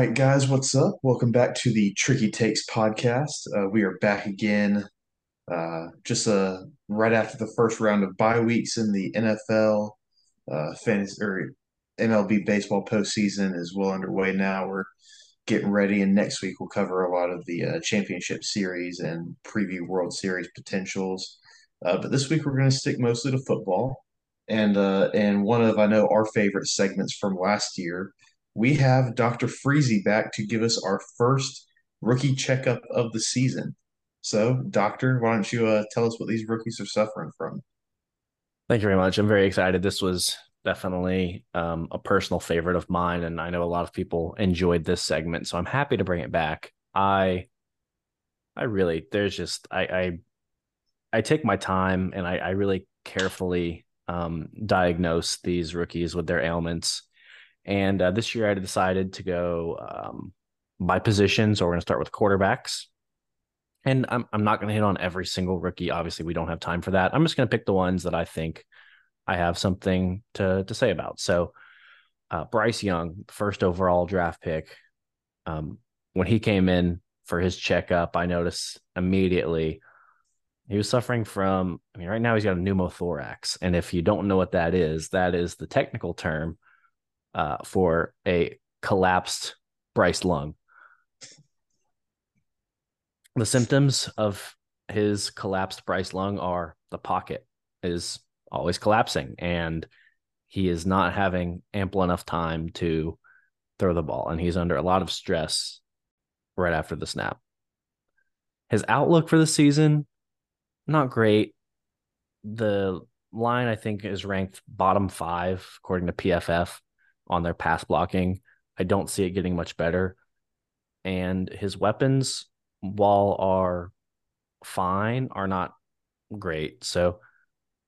right, guys, what's up? Welcome back to the Tricky Takes podcast. Uh, we are back again, uh, just uh, right after the first round of bye weeks in the NFL. Uh, fantasy or MLB baseball postseason is well underway now. We're getting ready, and next week we'll cover a lot of the uh, championship series and preview World Series potentials. Uh, but this week we're going to stick mostly to football, and uh, and one of I know our favorite segments from last year we have Dr. Freezy back to give us our first rookie checkup of the season. So, Doctor, why don't you uh, tell us what these rookies are suffering from? Thank you very much. I'm very excited. This was definitely um, a personal favorite of mine, and I know a lot of people enjoyed this segment, so I'm happy to bring it back. I, I really, there's just I, I, I take my time and I, I really carefully um, diagnose these rookies with their ailments and uh, this year I decided to go um, by position. So we're going to start with quarterbacks. And I'm, I'm not going to hit on every single rookie. Obviously, we don't have time for that. I'm just going to pick the ones that I think I have something to, to say about. So, uh, Bryce Young, first overall draft pick. Um, when he came in for his checkup, I noticed immediately he was suffering from, I mean, right now he's got a pneumothorax. And if you don't know what that is, that is the technical term uh, for a collapsed Bryce lung. The symptoms of his collapsed Bryce lung are the pocket is always collapsing and he is not having ample enough time to throw the ball and he's under a lot of stress right after the snap. His outlook for the season not great. The line I think is ranked bottom 5 according to PFF on their pass blocking. I don't see it getting much better. And his weapons, while are fine, are not great. So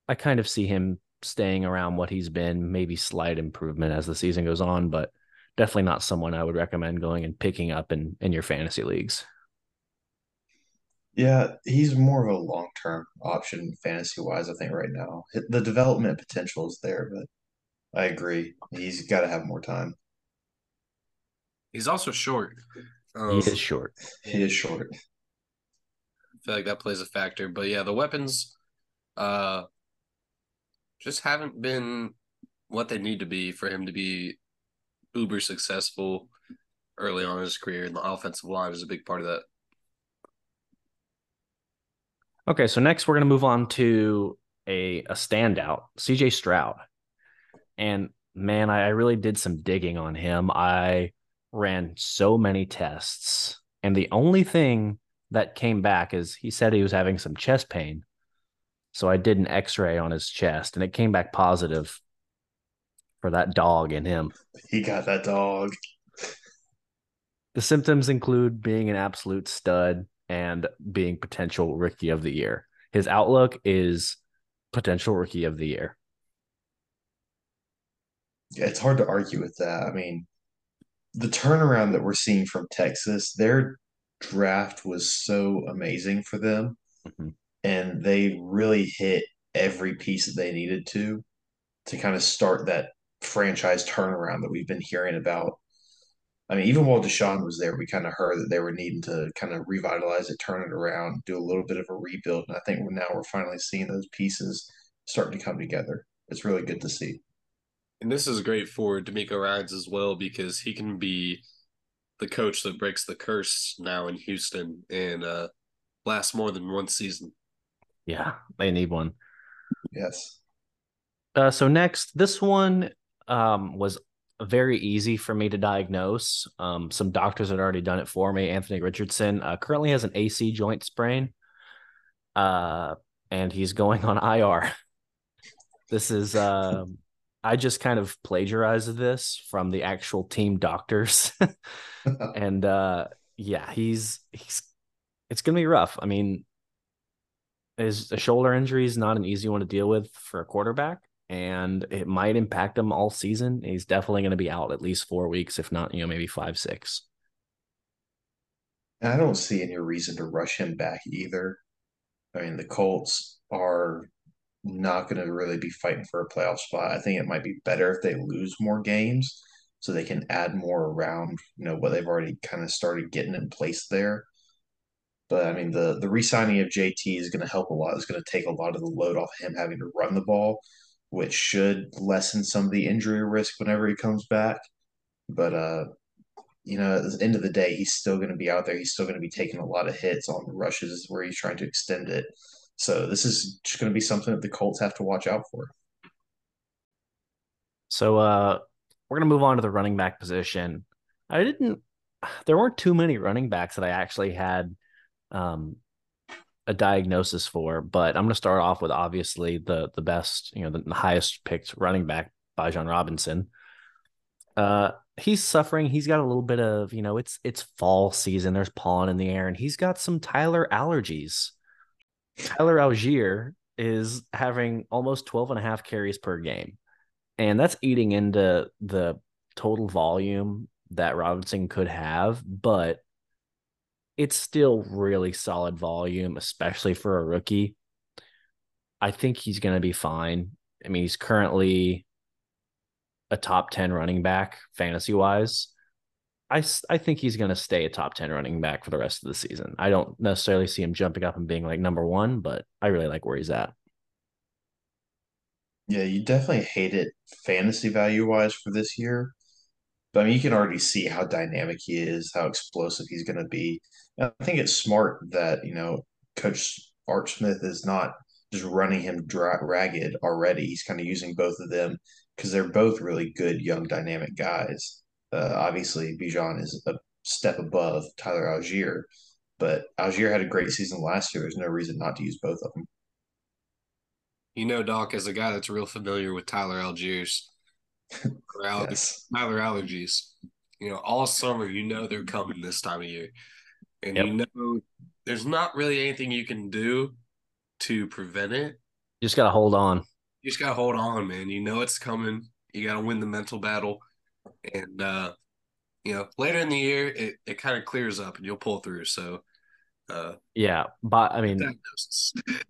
I kind of see him staying around what he's been, maybe slight improvement as the season goes on, but definitely not someone I would recommend going and picking up in, in your fantasy leagues. Yeah, he's more of a long term option fantasy wise, I think, right now. The development potential is there, but I agree. He's got to have more time. He's also short. Um, he is short. He is short. I feel like that plays a factor. But yeah, the weapons uh just haven't been what they need to be for him to be uber successful early on in his career. And the offensive line is a big part of that. Okay, so next we're going to move on to a a standout, CJ Stroud. And man, I, I really did some digging on him. I ran so many tests, and the only thing that came back is he said he was having some chest pain. So I did an x ray on his chest, and it came back positive for that dog in him. He got that dog. The symptoms include being an absolute stud and being potential rookie of the year. His outlook is potential rookie of the year it's hard to argue with that. I mean, the turnaround that we're seeing from Texas, their draft was so amazing for them. Mm-hmm. And they really hit every piece that they needed to to kind of start that franchise turnaround that we've been hearing about. I mean, even while Deshaun was there, we kind of heard that they were needing to kind of revitalize it, turn it around, do a little bit of a rebuild. And I think now we're finally seeing those pieces starting to come together. It's really good to see. And this is great for DeMeco Ryans as well because he can be the coach that breaks the curse now in Houston and uh, last more than one season. Yeah, they need one. Yes. Uh, so next, this one um, was very easy for me to diagnose. Um, some doctors had already done it for me. Anthony Richardson uh, currently has an AC joint sprain, uh, and he's going on IR. This is um, I just kind of plagiarized this from the actual team doctors. and uh yeah, he's he's it's gonna be rough. I mean, his a shoulder injury is not an easy one to deal with for a quarterback, and it might impact him all season. He's definitely gonna be out at least four weeks, if not, you know, maybe five, six. I don't see any reason to rush him back either. I mean, the Colts are not going to really be fighting for a playoff spot. I think it might be better if they lose more games so they can add more around you know what they've already kind of started getting in place there. But I mean, the the re-signing of JT is going to help a lot. It's going to take a lot of the load off him having to run the ball, which should lessen some of the injury risk whenever he comes back. But uh, you know, at the end of the day, he's still going to be out there. He's still going to be taking a lot of hits on rushes where he's trying to extend it. So this is just going to be something that the Colts have to watch out for. So uh, we're going to move on to the running back position. I didn't. There weren't too many running backs that I actually had um, a diagnosis for, but I'm going to start off with obviously the the best, you know, the, the highest picked running back, Bijan Robinson. Uh, he's suffering. He's got a little bit of, you know, it's it's fall season. There's pollen in the air, and he's got some Tyler allergies. Tyler Allgeier is having almost 12 and a half carries per game. And that's eating into the total volume that Robinson could have, but it's still really solid volume, especially for a rookie. I think he's going to be fine. I mean, he's currently a top 10 running back fantasy wise. I, I think he's going to stay a top 10 running back for the rest of the season. I don't necessarily see him jumping up and being like number one, but I really like where he's at. Yeah, you definitely hate it fantasy value wise for this year. But I mean, you can already see how dynamic he is, how explosive he's going to be. I think it's smart that, you know, Coach Art Smith is not just running him dra- ragged already. He's kind of using both of them because they're both really good, young, dynamic guys. Uh, obviously, Bijan is a step above Tyler Allgeier, but Allgeier had a great season last year. There's no reason not to use both of them. You know, Doc, as a guy that's real familiar with Tyler Allgeier's yes. Tyler allergies, you know, all summer, you know they're coming this time of year. And yep. you know there's not really anything you can do to prevent it. You just got to hold on. You just got to hold on, man. You know it's coming. You got to win the mental battle. And, uh, you know, later in the year, it, it kind of clears up and you'll pull through. So, uh, yeah, but I mean,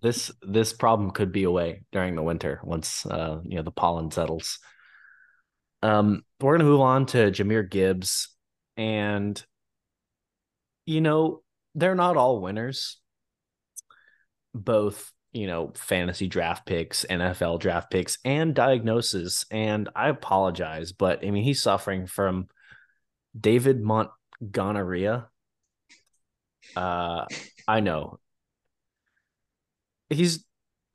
this this problem could be away during the winter once uh, you know the pollen settles. Um, we're gonna move on to Jahmyr Gibbs, and you know they're not all winners. Both you know fantasy draft picks, NFL draft picks, and diagnosis. And I apologize, but I mean he's suffering from David Montgomery uh, I know. He's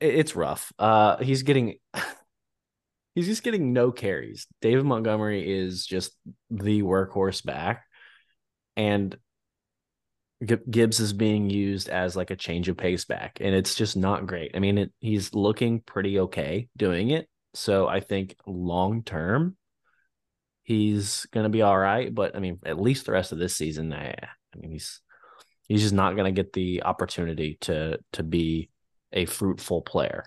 it's rough. Uh, he's getting he's just getting no carries. David Montgomery is just the workhorse back, and Gibbs is being used as like a change of pace back, and it's just not great. I mean, it, he's looking pretty okay doing it. So I think long term, he's gonna be all right. But I mean, at least the rest of this season, I, I mean, he's he's just not to get the opportunity to to be a fruitful player.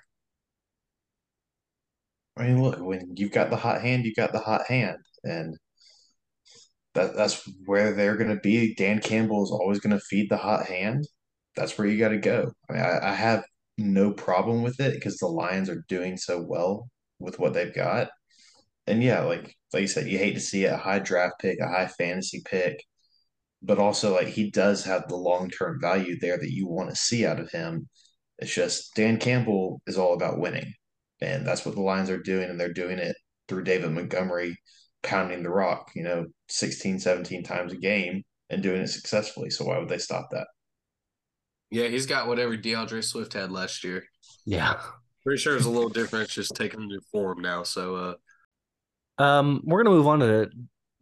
I mean, look, when you've got the hot hand, you've got the hot hand, and that that's where they're going to be. Dan Campbell is always going to feed the hot hand. That's where you got to go. I mean, I, I have no problem with it because the Lions are doing so well with what they've got. And yeah, like like you said, you hate to see a high draft pick, a high fantasy pick but also like he does have the long term value there that you want to see out of him. It's just Dan Campbell is all about winning, and that's what the Lions are doing, and they're doing it through David Montgomery pounding the rock, you know, 16, 17 times a game and doing it successfully. So why would they stop that? Yeah, he's got whatever D'Andre Swift had last year. Yeah. Pretty sure it's a little different. It's just taking a new form now. So uh um we're gonna move on to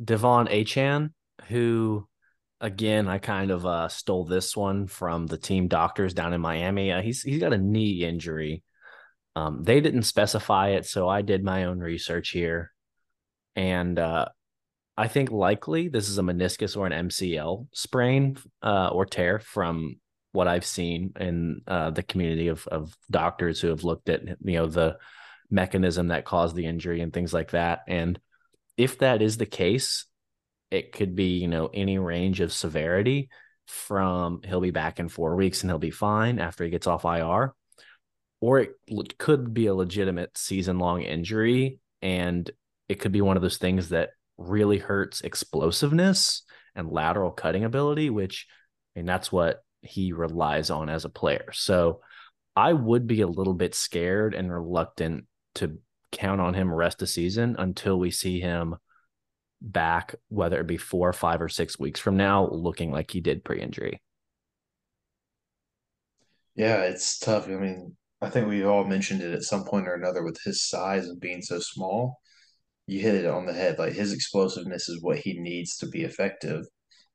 De'Von Achane, who again, I kind of uh, stole this one from the team doctors down in Miami. Uh, he's he's got a knee injury. Um, they didn't specify it, so I did my own research here, and uh, I think likely this is a meniscus or an MCL sprain uh, or tear from what I've seen in uh, the community of of doctors who have looked at you know the mechanism that caused the injury and things like that. And if that is the case, it could be, you know, any range of severity from he'll be back in four weeks and he'll be fine after he gets off IR, or it could be a legitimate season long injury. And it could be one of those things that really hurts explosiveness and lateral cutting ability, which I mean that's what he relies on as a player. So I would be a little bit scared and reluctant to count on him rest of season until we see him back, whether it be four, five, or six weeks from now, looking like he did pre-injury. Yeah, it's tough. I mean, I think we've all mentioned it at some point or another with his size and being so small. You hit it on the head. Like his explosiveness is what he needs to be effective.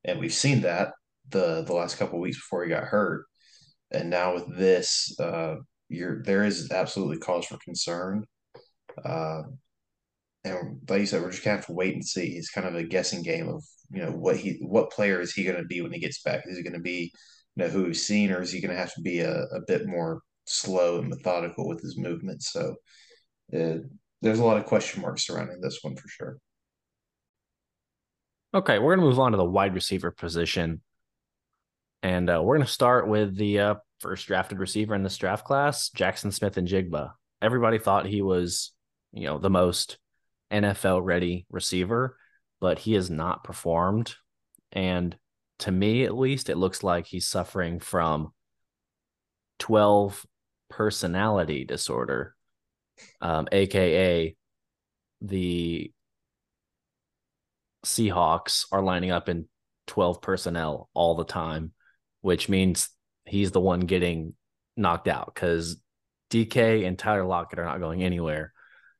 And we've seen that the the last couple weeks before he got hurt. And now with this, uh, you're there is absolutely cause for concern. Uh, and like you said, we're just gonna have to wait and see. It's kind of a guessing game of you know what he what player is he going to be when he gets back? Is he going to be you know who we've seen, or is he going to have to be a, a bit more slow and methodical with his movements? So uh, there's a lot of question marks surrounding this one for sure. Okay, we're going to move on to the wide receiver position. And uh, we're going to start with the uh, first drafted receiver in this draft class, Jackson Smith-Njigba. Everybody thought he was, you know, the most NFL ready receiver, but he has not performed. And to me, at least, it looks like he's suffering from 12 personality disorder, um, aka the Seahawks are lining up in 12 personnel all the time, which means he's the one getting knocked out because DK and Tyler Lockett are not going anywhere.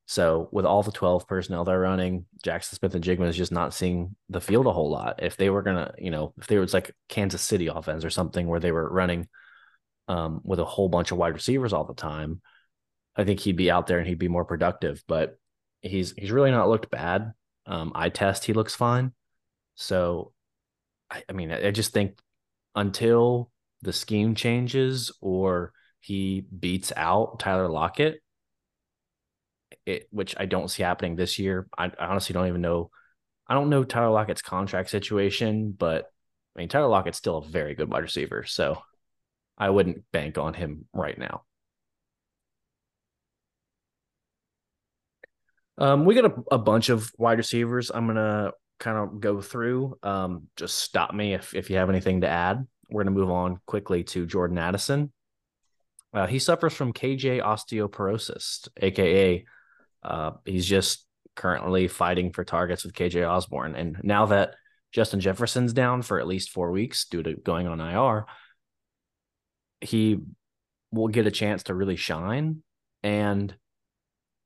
So with all the 12 personnel they're running, Jackson Smith-Njigba is just not seeing the field a whole lot. If they were gonna, you know, if they was like Kansas City offense or something where they were running um, with a whole bunch of wide receivers all the time, I think he'd be out there and he'd be more productive. But he's he's really not looked bad. Um, eye test, he looks fine. So, I, I mean, I, I just think until the scheme changes or he beats out Tyler Lockett, it, which I don't see happening this year. I, I, honestly don't even know. I don't know Tyler Lockett's contract situation, but I mean, Tyler Lockett's still a very good wide receiver. So I wouldn't bank on him right now. Um, we got a, a bunch of wide receivers. I'm gonna kind of go through. Um, just stop me if if you have anything to add. We're gonna move on quickly to Jordan Addison. Uh, he suffers from KJ osteoporosis, aka uh, he's just currently fighting for targets with KJ Osborne. And now that Justin Jefferson's down for at least four weeks due to going on IR, he will get a chance to really shine. And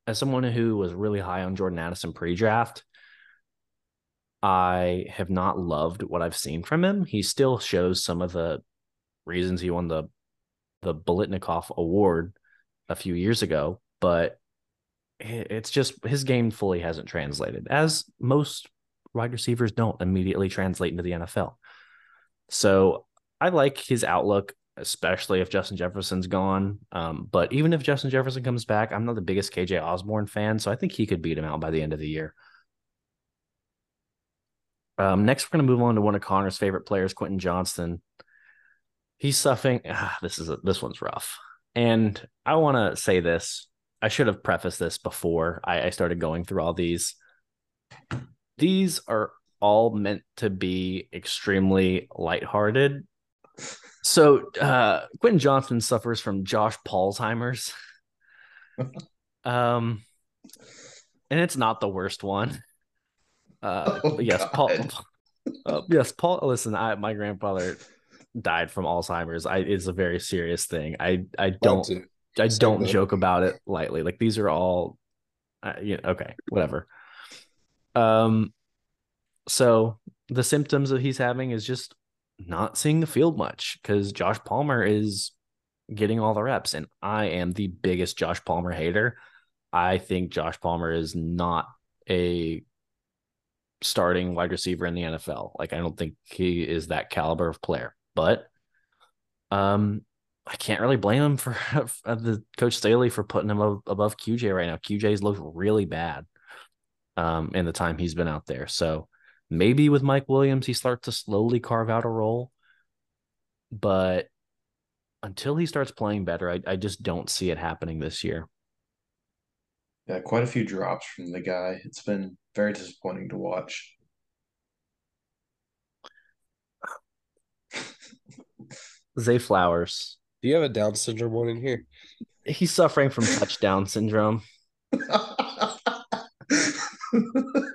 as someone who was really high on Jordan Addison pre draft, I have not loved what I've seen from him. He still shows some of the reasons he won the the Biletnikoff Award a few years ago, but it's just his game fully hasn't translated, as most wide receivers don't immediately translate into the NFL. So I like his outlook, especially if Justin Jefferson's gone. Um, but even if Justin Jefferson comes back, I'm not the biggest KJ Osborne fan, so I think he could beat him out by the end of the year. Um, next, we're going to move on to one of Connor's favorite players, Quentin Johnston. He's suffering. Ah, this is a, this one's rough, and I want to say this I should have prefaced this before I, I started going through all these. These are all meant to be extremely lighthearted. So uh Quentin Johnston suffers from Josh Paulsheimer's. um and it's not the worst one. Uh oh, yes, God. Paul uh, yes, Paul listen, I my grandfather died from Alzheimer's. I it's a very serious thing. I I don't I don't joke about it lightly. Like these are all, uh, you know, okay, whatever. Um, so the symptoms that he's having is just not seeing the field much because Josh Palmer is getting all the reps, and I am the biggest Josh Palmer hater. I think Josh Palmer is not a starting wide receiver in the NFL. Like I don't think he is that caliber of player. But um I can't really blame him for the coach Staley for putting him above QJ right now. QJ's looked really bad um, in the time he's been out there. So maybe with Mike Williams, he starts to slowly carve out a role. But until he starts playing better, I, I just don't see it happening this year. Yeah, quite a few drops from the guy. It's been very disappointing to watch. Zay Flowers. Do you have a Down syndrome one in here? He's suffering from touchdown syndrome.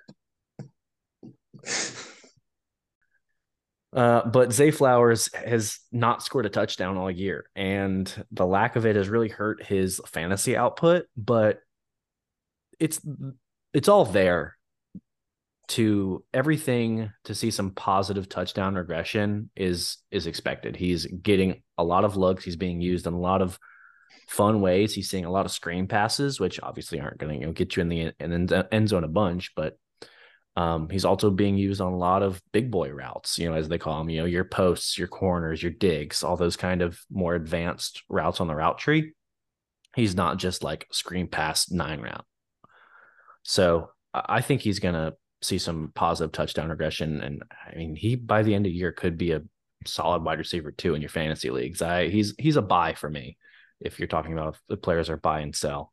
Uh, but Zay Flowers has not scored a touchdown all year, and the lack of it has really hurt his fantasy output. But it's it's all there to everything to see some positive touchdown regression is is expected. He's getting a lot of looks. He's being used in a lot of fun ways. He's seeing a lot of screen passes, which obviously aren't going to you know get you in the end, end zone a bunch, but um, he's also being used on a lot of big boy routes, you know, as they call them, you know, your posts, your corners, your digs, all those kind of more advanced routes on the route tree. He's not just like screen pass nine route. So I think he's going to see some positive touchdown regression. And I mean, he by the end of the year could be a solid wide receiver too in your fantasy leagues. I he's he's a buy for me if you're talking about if the players are buy and sell.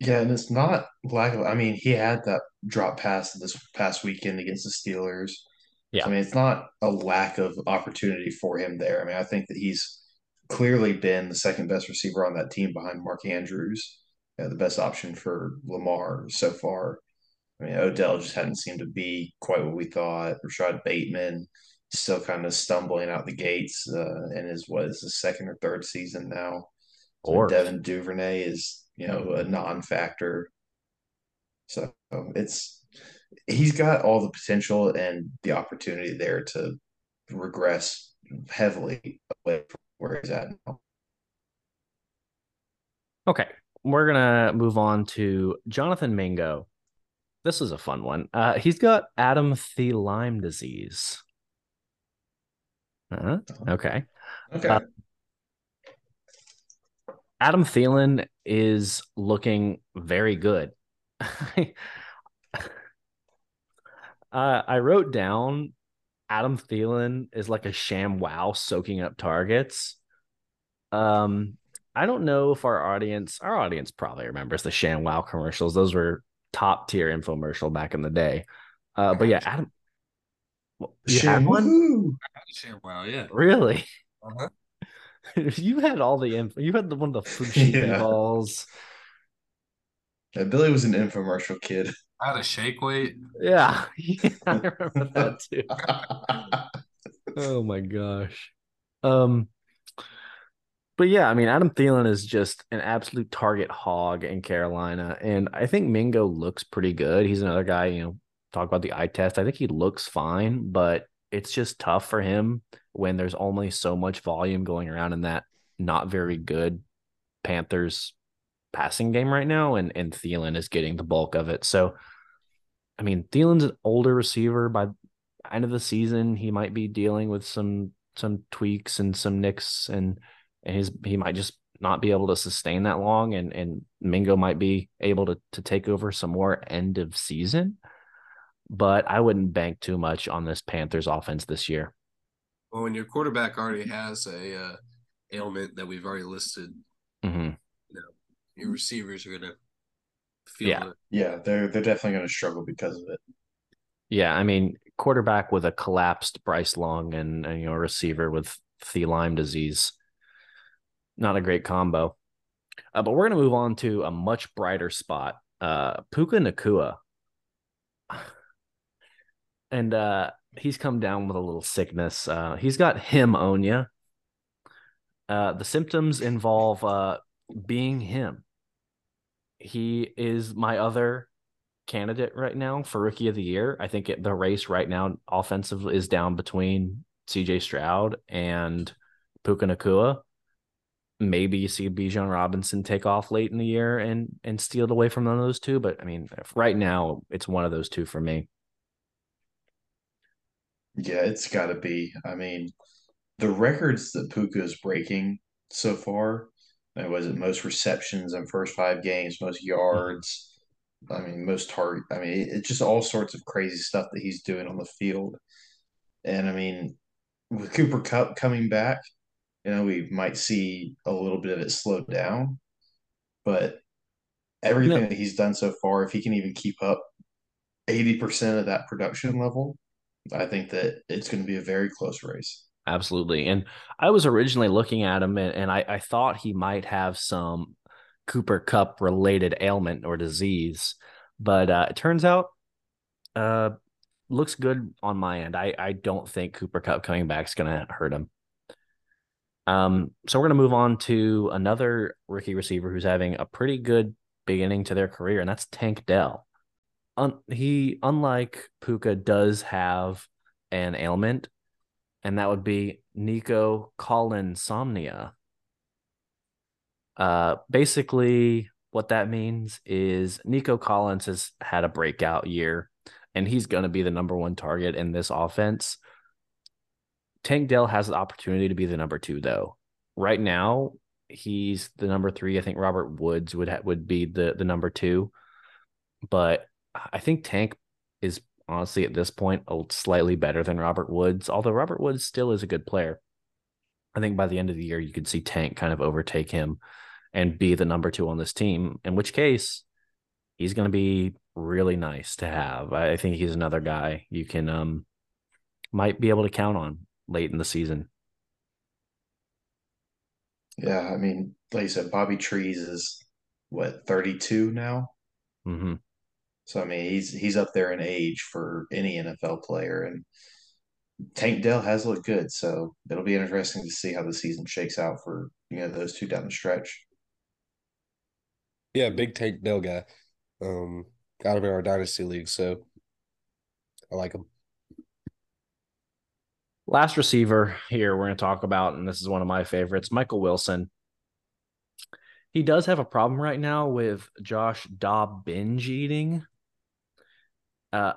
Yeah, and it's not lack of. I mean, he had that drop pass this past weekend against the Steelers. Yeah, I mean, it's not a lack of opportunity for him there. I mean, I think that he's clearly been the second best receiver on that team behind Mark Andrews, you know, the best option for Lamar so far. I mean, Odell just hadn't seemed to be quite what we thought. Rashod Bateman still kind of stumbling out the gates uh, in his what is the second or third season now. Or Devin Duvernay is you know, a non-factor. So it's he's got all the potential and the opportunity there to regress heavily away from where he's at now. Okay, we're gonna move on to Jonathan Mingo. This is a fun one. Uh, he's got Adam Thiel disease. Uh-huh. Okay. Okay. Uh, Adam Thielen is looking very good. uh, I wrote down Adam Thielen is like a sham wow soaking up targets. Um, I don't know if our audience, our audience probably remembers the sham wow commercials. Those were top tier infomercial back in the day. Uh, but yeah, Adam, you sham had one? Sham wow, yeah. Really? Uh-huh. you had all the info. You had the one of the Fuji yeah. balls. Yeah, Billy was an infomercial kid. I had a shake weight. Yeah, yeah I remember that too. oh my gosh. Um, but yeah, I mean, Adam Thielen is just an absolute target hog in Carolina, and I think Mingo looks pretty good. He's another guy, you know, talk about the eye test. I think he looks fine, but it's just tough for him when there's only so much volume going around in that not very good Panthers passing game right now, and and Thielen is getting the bulk of it. So, I mean, Thielen's an older receiver. By end of the season, he might be dealing with some some tweaks and some nicks, and and his he might just not be able to sustain that long, and and Mingo might be able to to take over some more end of season. But I wouldn't bank too much on this Panthers offense this year. Well, when your quarterback already has a uh, ailment that we've already listed, mm-hmm. you know, your receivers are gonna feel yeah. Yeah, they're they're definitely gonna struggle because of it. Yeah, I mean, quarterback with a collapsed Bryce Long and, and you know a receiver with the Lyme disease, not a great combo. Uh, but we're gonna move on to a much brighter spot. Uh, Puka Nacua, And uh he's come down with a little sickness. Uh, he's got himonia. Uh, the symptoms involve uh, being him. He is my other candidate right now for rookie of the year. I think it, the race right now offensive is down between CJ Stroud and Puka Nacua. Maybe you see Bijan Robinson take off late in the year and and steal it away from one of those two. But I mean, right now it's one of those two for me. Yeah, it's got to be. I mean, the records that Puka is breaking so far, was it most receptions in first five games, most yards, I mean, most target. I mean, it's just all sorts of crazy stuff that he's doing on the field. And I mean, with Cooper Kupp coming back, you know, we might see a little bit of it slow down. But everything that he's done so far, if he can even keep up 80% of that production level, I think that it's going to be a very close race. Absolutely. And I was originally looking at him and, and I, I thought he might have some Cooper Kupp related ailment or disease, but uh, it turns out uh, looks good on my end. I, I don't think Cooper Kupp coming back is going to hurt him. Um, so we're going to move on to another rookie receiver who's having a pretty good beginning to their career, and that's Tank Dell. Un- he, unlike Puka, does have an ailment, and that would be Nico colinsomnia. Uh, basically, what that means is Nico Collins has had a breakout year, and he's going to be the number one target in this offense. Tank Dell has the opportunity to be the number two, though. Right now, he's the number three. I think Robert Woods would ha- would be the the number two, but I think Tank is honestly at this point slightly better than Robert Woods. Although Robert Woods still is a good player, I think by the end of the year you could see Tank kind of overtake him and be the number two on this team. In which case, he's going to be really nice to have. I think he's another guy you can um might be able to count on late in the season. Yeah, I mean, like you said, Bobby Trees is what 32 now. Mm-hmm. So I mean, he's he's up there in age for any NFL player, and Tank Dell has looked good. So it'll be interesting to see how the season shakes out for you know those two down the stretch. Yeah, big Tank Dell guy. Um, got him in our dynasty league, so I like him. Last receiver here we're going to talk about, and this is one of my favorites, Michael Wilson. He does have a problem right now with Josh Dobb binge eating. Uh,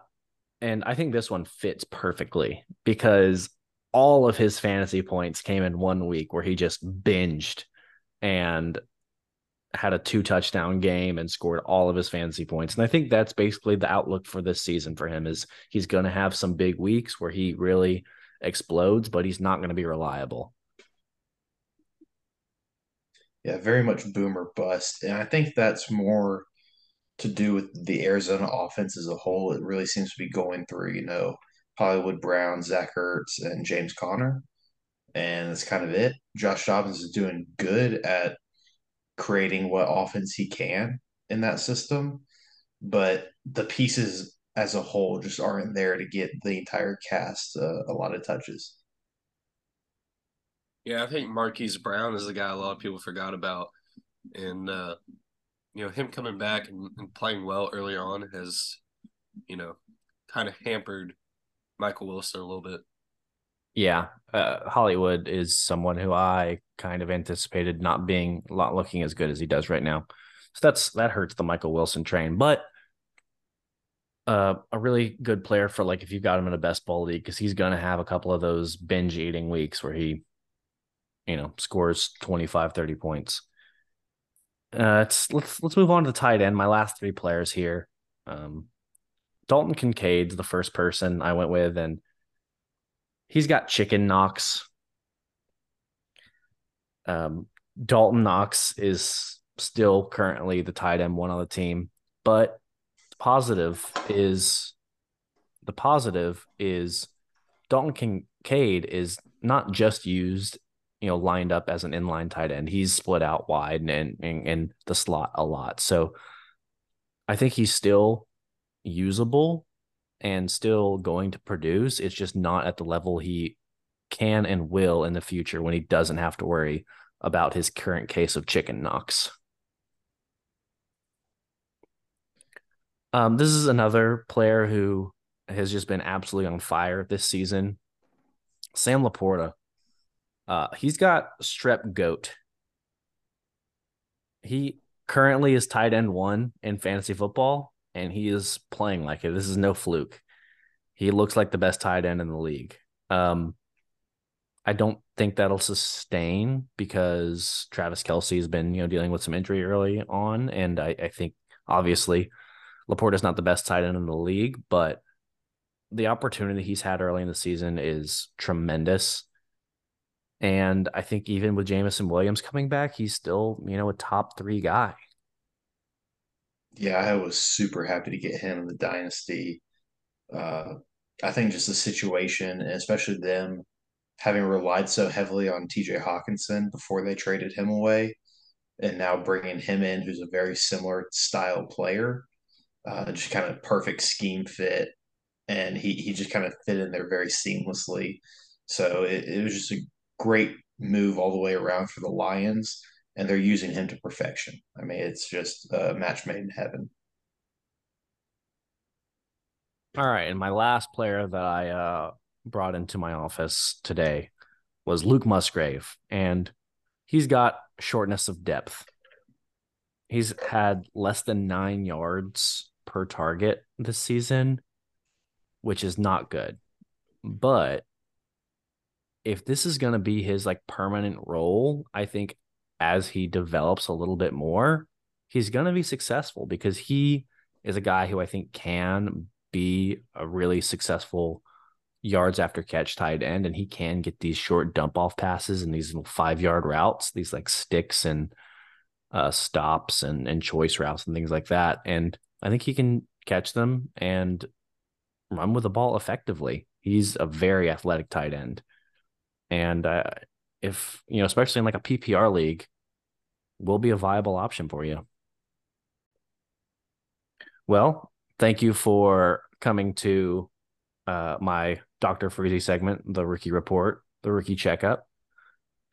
and I think this one fits perfectly because all of his fantasy points came in one week where he just binged and had a two touchdown game and scored all of his fantasy points. And I think that's basically the outlook for this season for him is he's going to have some big weeks where he really explodes, but he's not going to be reliable. Yeah, very much boomer bust. And I think that's more to do with the Arizona offense as a whole. It really seems to be going through, you know, Hollywood Brown, Zach Ertz, and James Conner. And that's kind of it. Josh Dobbins is doing good at creating what offense he can in that system, but the pieces as a whole just aren't there to get the entire cast uh, a lot of touches. Yeah, I think Marquise Brown is the guy a lot of people forgot about, and uh, you know him coming back and, and playing well early on has, you know, kind of hampered Michael Wilson a little bit. Yeah, uh, Hollywood is someone who I kind of anticipated not being not looking as good as he does right now. So that's that hurts the Michael Wilson train, but uh, a really good player for like if you got him in a best ball league because he's going to have a couple of those binge eating weeks where he, you know, scores 25, 30 points. Uh, let's let's move on to the tight end. My last three players here. Um, Dalton Kincaid's the first person I went with, and he's got chicken Knox. Um, Dalton Knox is still currently the tight end one on the team, but positive is the positive is Dalton Kincaid is not just used, you know, lined up as an inline tight end. He's split out wide and in, the slot a lot. So I think he's still usable and still going to produce. It's just not at the level he can and will in the future when he doesn't have to worry about his current case of chicken Knox. Um, this is another player who has just been absolutely on fire this season. Sam LaPorta. Uh, he's got strep goat. He currently is tight end one in fantasy football, and he is playing like it. This is no fluke. He looks like the best tight end in the league. Um, I don't think that'll sustain because Travis Kelce has been, you know, dealing with some injury early on, and I, I think obviously LaPorta is not the best tight end in the league, but the opportunity he's had early in the season is tremendous. And I think even with Jameson Williams coming back, he's still, you know, a top three guy. Yeah, I was super happy to get him in the dynasty. Uh, I think just the situation, and especially them having relied so heavily on TJ Hockenson before they traded him away, and now bringing him in, who's a very similar style player, uh, just kind of perfect scheme fit, and he he just kind of fit in there very seamlessly. So it, it was just a great move all the way around for the Lions, and they're using him to perfection. I mean, it's just a match made in heaven. All right, and my last player that I uh, brought into my office today was Luke Musgrave, and he's got shortness of depth. He's had less than nine yards per target this season, which is not good. But if this is going to be his like permanent role, I think as he develops a little bit more, he's going to be successful because he is a guy who I think can be a really successful yards after catch tight end, and he can get these short dump off passes and these little five yard routes, these like sticks and uh, stops and and choice routes and things like that. And I think he can catch them and run with the ball effectively. He's a very athletic tight end, and uh, if you know, especially in like a PPR league, will be a viable option for you. Well, thank you for coming to uh, my Dr. Freezy segment, the rookie report, the rookie checkup.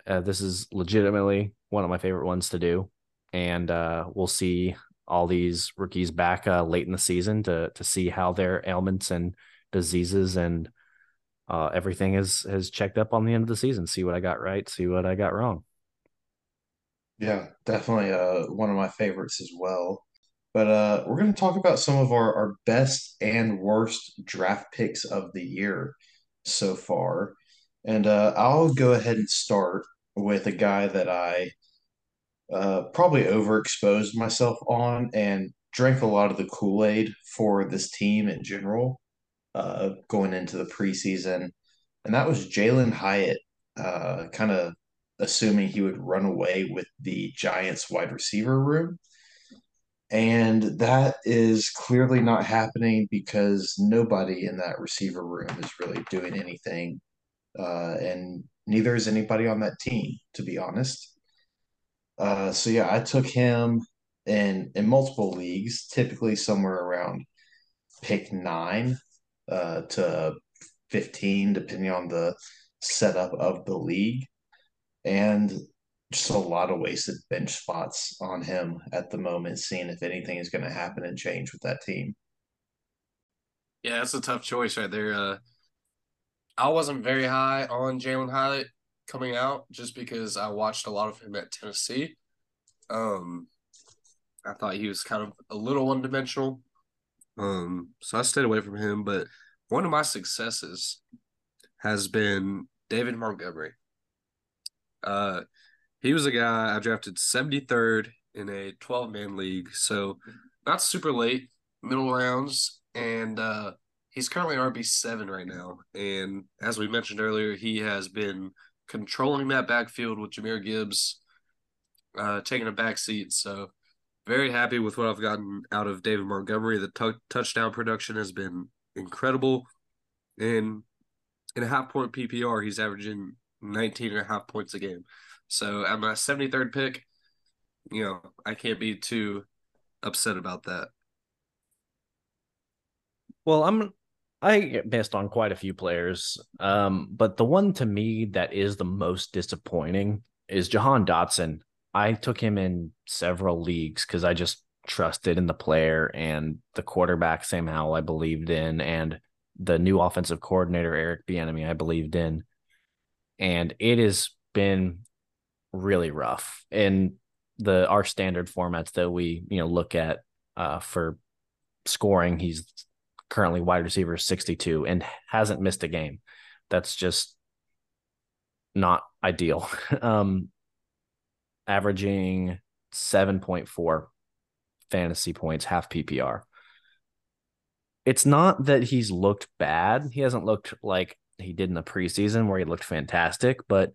Uh, this is legitimately one of my favorite ones to do. And uh, we'll see all these rookies back uh, late in the season to to see how their ailments and diseases and uh, everything is has checked up on the end of the season. See what I got right, see what I got wrong. Yeah, definitely uh, one of my favorites as well. But uh, we're going to talk about some of our, our best and worst draft picks of the year so far. And uh, I'll go ahead and start with a guy that I uh, probably overexposed myself on and drank a lot of the Kool Aid for this team in general uh, going into the preseason. And that was Jalen Hyatt, uh, kind of assuming he would run away with the Giants wide receiver room. And that is clearly not happening because nobody in that receiver room is really doing anything. Uh, and neither is anybody on that team, to be honest. Uh, so yeah, I took him in in multiple leagues, typically somewhere around pick nine uh, to fifteen, depending on the setup of the league, and just a lot of wasted bench spots on him at the moment, seeing if anything is going to happen and change with that team. Yeah, that's a tough choice right there. Uh, I wasn't very high on Jalen Hyatt coming out just because I watched a lot of him at Tennessee. Um, I thought he was kind of a little one dimensional. Um, so I stayed away from him. But one of my successes has been David Montgomery. Uh, he was a guy I drafted 73rd in a 12 man league. So not super late, middle rounds. And uh, he's currently RB7 right now. And as we mentioned earlier, he has been controlling that backfield with Jahmyr Gibbs, uh, taking a back seat. So very happy with what I've gotten out of David Montgomery. The t- touchdown production has been incredible. And in a half point PPR, he's averaging 19 and a half points a game. So at my 73rd pick, you know, I can't be too upset about that. Well, I'm I missed on quite a few players. Um, but the one to me that is the most disappointing is Jahan Dotson. I took him in several leagues because I just trusted in the player and the quarterback Sam Howell I believed in and the new offensive coordinator Eric Bieniemy I believed in. And it has been really rough in the our standard formats that we you know look at uh, for scoring. He's currently wide receiver 62 and hasn't missed a game. That's just not ideal. um, averaging 7.4 fantasy points, half PPR. It's not that he's looked bad. He hasn't looked like he did in the preseason where he looked fantastic, but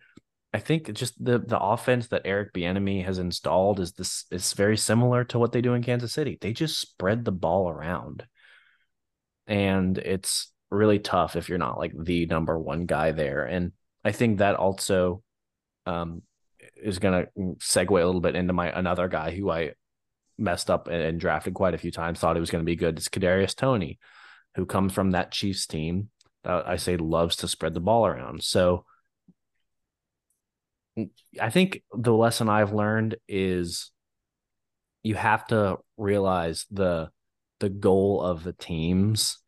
I think just the the offense that Eric Bieniemy has installed is this is very similar to what they do in Kansas City. They just spread the ball around, and it's really tough if you're not like the number one guy there. And I think that also um, is going to segue a little bit into my another guy who I messed up and, and drafted quite a few times. Thought he was going to be good. It's Kadarius Toney, who comes from that Chiefs team that I say loves to spread the ball around. So I think the lesson I've learned is you have to realize the the goal of the teams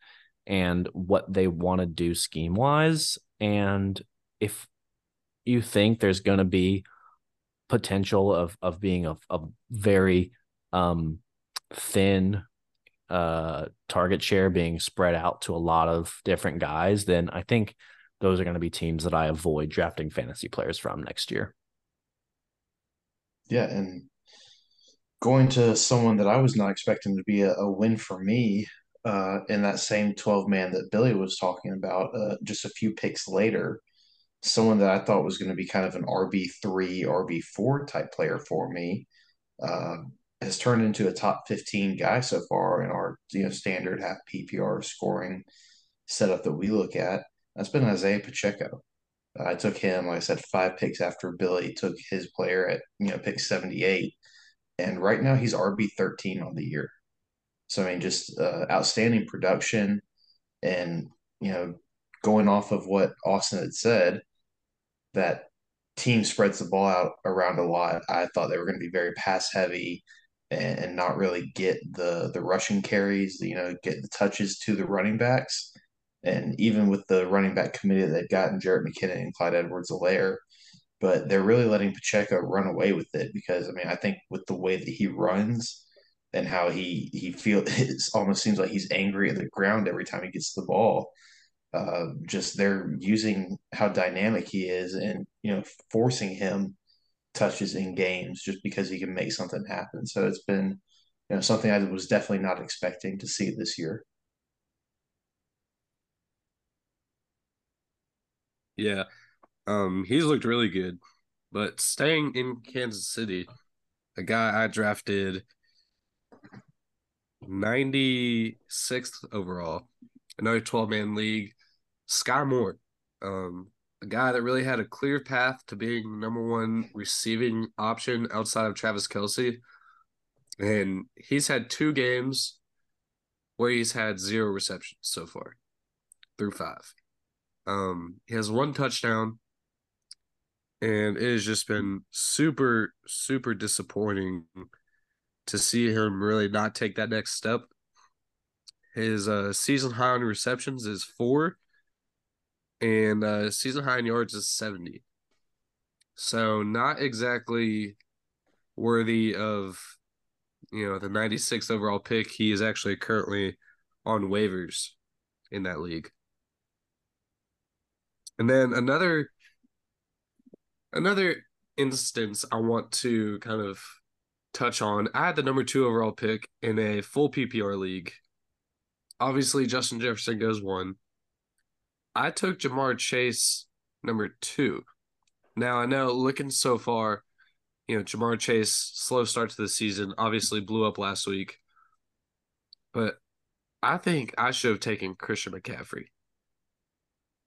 and what they want to do scheme wise and if you think there's going to be potential of of being a, a very um thin uh target share being spread out to a lot of different guys then i think those are going to be teams that I avoid drafting fantasy players from next year. Yeah, and going to someone that I was not expecting to be a, a win for me uh, in that same 12 man that Billy was talking about uh, just a few picks later, someone that I thought was going to be kind of an RB3, RB4 type player for me. Uh, has turned into a top 15 guy so far in our you know standard half PPR scoring setup that we look at. That's been Isaiah Pacheco. I took him, like I said, five picks after Billy took his player at you know pick 78, and right now he's RB 13 on the year. So I mean, just uh, outstanding production, and you know, going off of what Austin had said, that team spreads the ball out around a lot. I thought they were going to be very pass heavy and, and not really get the the rushing carries, you know, get the touches to the running backs. And even with the running back committee that they've gotten Jerick McKinnon and Clyde Edwards-Helaire, but they're really letting Pacheco run away with it because I mean I think with the way that he runs and how he he feels it almost seems like he's angry at the ground every time he gets the ball. Uh, just they're using how dynamic he is and you know forcing him touches in games just because he can make something happen. So it's been you know something I was definitely not expecting to see this year. Yeah. Um, he's looked really good. But staying in Kansas City, a guy I drafted 96th overall, another 12 man league, Skyy Moore. Um, a guy that really had a clear path to being number one receiving option outside of Travis Kelce. And he's had two games where he's had zero receptions so far through five. Um, he has one touchdown, and it has just been super, super disappointing to see him really not take that next step. His uh, season high on receptions is four, and uh, season high in yards is 70. So, not exactly worthy of, you know, the 96th overall pick. He is actually currently on waivers in that league. And then another another instance I want to kind of touch on. I had the number two overall pick in a full PPR league. Obviously, Justin Jefferson goes one. I took Ja'Marr Chase number two. Now I know looking so far, you know, Ja'Marr Chase, slow start to the season, obviously blew up last week. But I think I should have taken Christian McCaffrey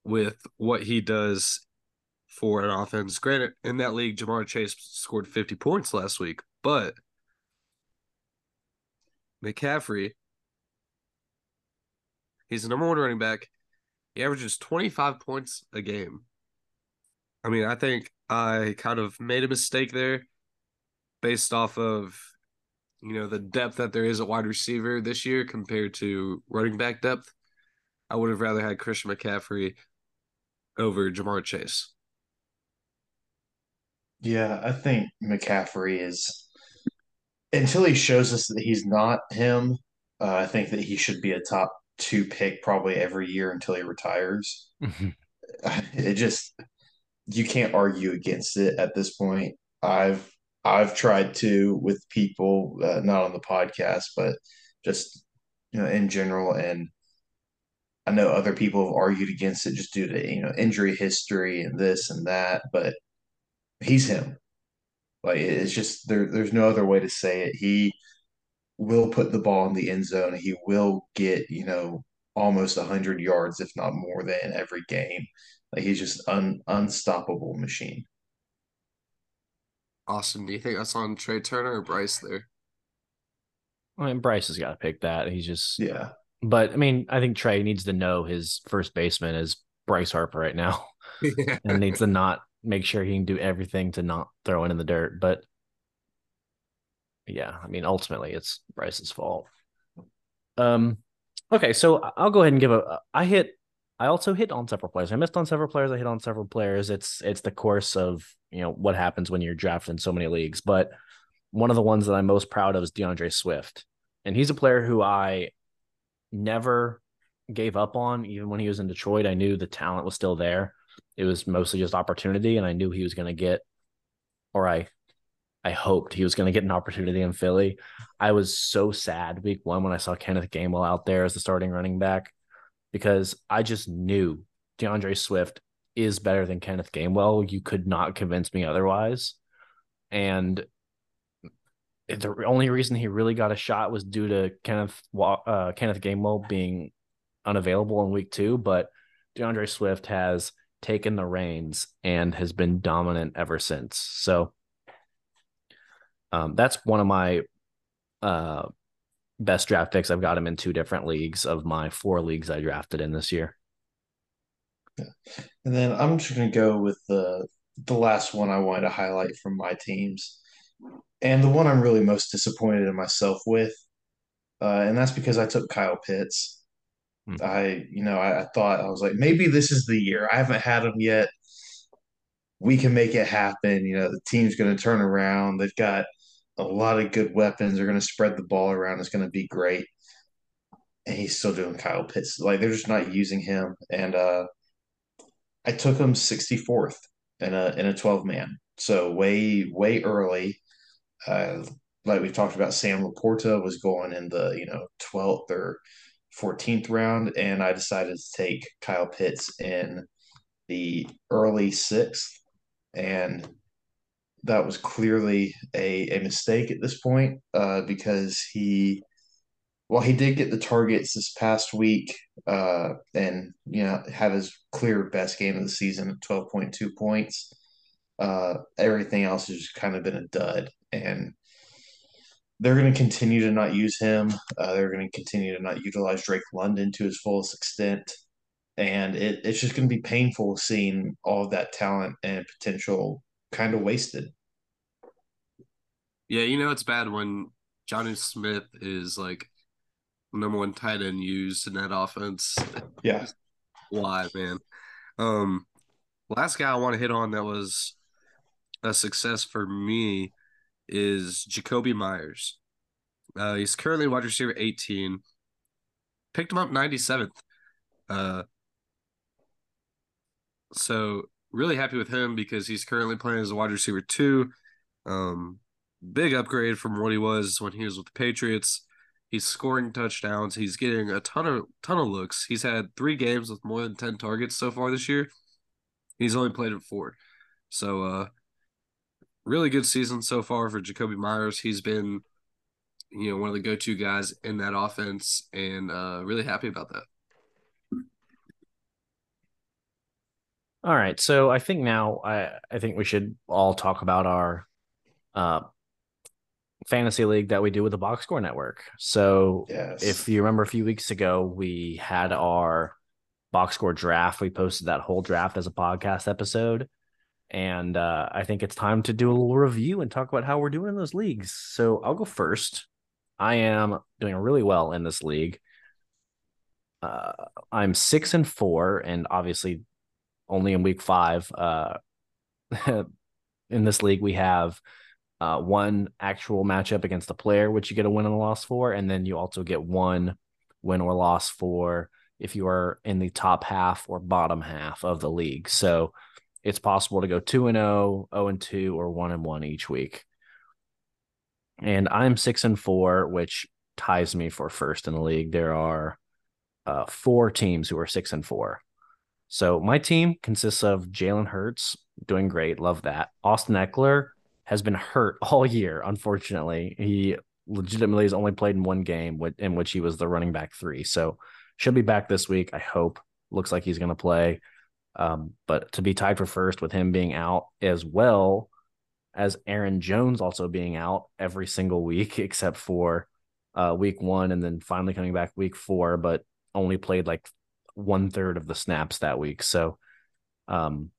with what he does for an offense. Granted, in that league, Ja'Marr Chase scored 50 points last week, but McCaffrey, he's the number one running back. Averages 25 points a game. I mean, I think I kind of made a mistake there based off of, you know, the depth that there is at wide receiver this year compared to running back depth. I would have rather had Christian McCaffrey over Ja'Marr Chase. Yeah, I think McCaffrey is until he shows us that he's not him. Uh, I think that he should be a top two pick probably every year until he retires. it just you can't argue against it at this point. I've I've tried to with people, uh, not on the podcast, but just you know in general, and I know other people have argued against it just due to you know injury history and this and that, but he's him. Like it's just there. There's no other way to say it. He will put the ball in the end zone. He will get you know almost hundred yards, if not more, than every game. Like he's just un unstoppable machine. Austin, do you think that's on Trea Turner or Bryce there? I mean, Bryce has got to pick that. He's just Yeah, But I mean, I think Trey needs to know his first baseman is Bryce Harper right now, yeah. and needs to not make sure he can do everything to not throw it in the dirt. But yeah, I mean, ultimately, it's Bryce's fault. Um, okay, so I'll go ahead and give a. I hit. I also hit on several players. I missed on several players. I hit on several players. It's it's the course of you know what happens when you're drafted in so many leagues. But one of the ones that I'm most proud of is D'Andre Swift, and he's a player who I never gave up on. Even when he was in Detroit, I knew the talent was still there. It was mostly just opportunity, and I knew he was going to get, or I, I hoped he was going to get an opportunity in Philly. I was so sad week one when I saw Kenneth Gainwell out there as the starting running back because I just knew D'Andre Swift is better than Kenneth Gainwell. You could not convince me otherwise. And the only reason he really got a shot was due to Kenneth uh, Kenneth Gainwell being unavailable in week two. But D'Andre Swift has taken the reins and has been dominant ever since. So um, that's one of my uh, best draft picks. I've got him in two different leagues of my four leagues I drafted in this year. Yeah. and then I'm just gonna go with the the last one I wanted to highlight from my teams, and the one I'm really most disappointed in myself with, uh, and that's because I took Kyle Pitts. Hmm. I, you know, I, I thought I was like, maybe this is the year. I haven't had him yet. We can make it happen. You know, the team's going to turn around. They've got a lot of good weapons. They're going to spread the ball around. It's going to be great. And he's still doing Kyle Pitts. Like they're just not using him. And uh, I took him 64th in a in a 12 man. So way way early. Uh, like we talked about, Sam LaPorta was going in the you know 12th or 14th round, and I decided to take Kyle Pitts in the early sixth, and that was clearly a, a mistake at this point uh, because he, well, he did get the targets this past week uh, and, you know, have his clear best game of the season at 12.2 points. Uh, everything else has just kind of been a dud. And they're going to continue to not use him. Uh, they're going to continue to not utilize Drake London to his fullest extent. And it, it's just going to be painful seeing all of that talent and potential kind of wasted. Yeah, you know it's bad when Jonnu Smith is like number one tight end used in that offense. Yeah. Why, man? Um, last guy I want to hit on that was a success for me is Jakobi Meyers. Uh, he's currently wide receiver 18. Picked him up 97th. Uh, so really happy with him because he's currently playing as a wide receiver two. Um, big upgrade from what he was when he was with the Patriots. He's scoring touchdowns. He's getting a ton of ton of looks. He's had three games with more than ten targets so far this year. He's only played in four, so uh, really good season so far for Jakobi Meyers. He's been, you know, one of the go-to guys in that offense, and uh, really happy about that. All right, so I think now I I think we should all talk about our uh fantasy league that we do with the Box Score Network. So Yes. if you remember a few weeks ago, we had our box score draft. We posted that whole draft as a podcast episode. And uh, I think it's time to do a little review and talk about how we're doing in those leagues. So I'll go first. I am doing really well in this league. Uh, I'm six and four, and obviously only in week five. Uh, in this league, we have uh, one actual matchup against a player, which you get a win and a loss for, and then you also get one win or loss for if you are in the top half or bottom half of the league. So it's possible to go 2 and 0, 0 and 2 or 1 and 1 each week. And I'm 6 and 4, which ties me for first in the league. There are uh, four teams who are 6 and 4. So my team consists of Jalen Hurts, doing great, love that. Austin Ekeler has been hurt all year, unfortunately. He legitimately has only played in one game in which he was the running back three. So should be back this week, I hope. Looks like he's going to play. Um, but to be tied for first with him being out as well as Aaron Jones also being out every single week except for uh, week one and then finally coming back week four, but only played like one third of the snaps that week. So, um,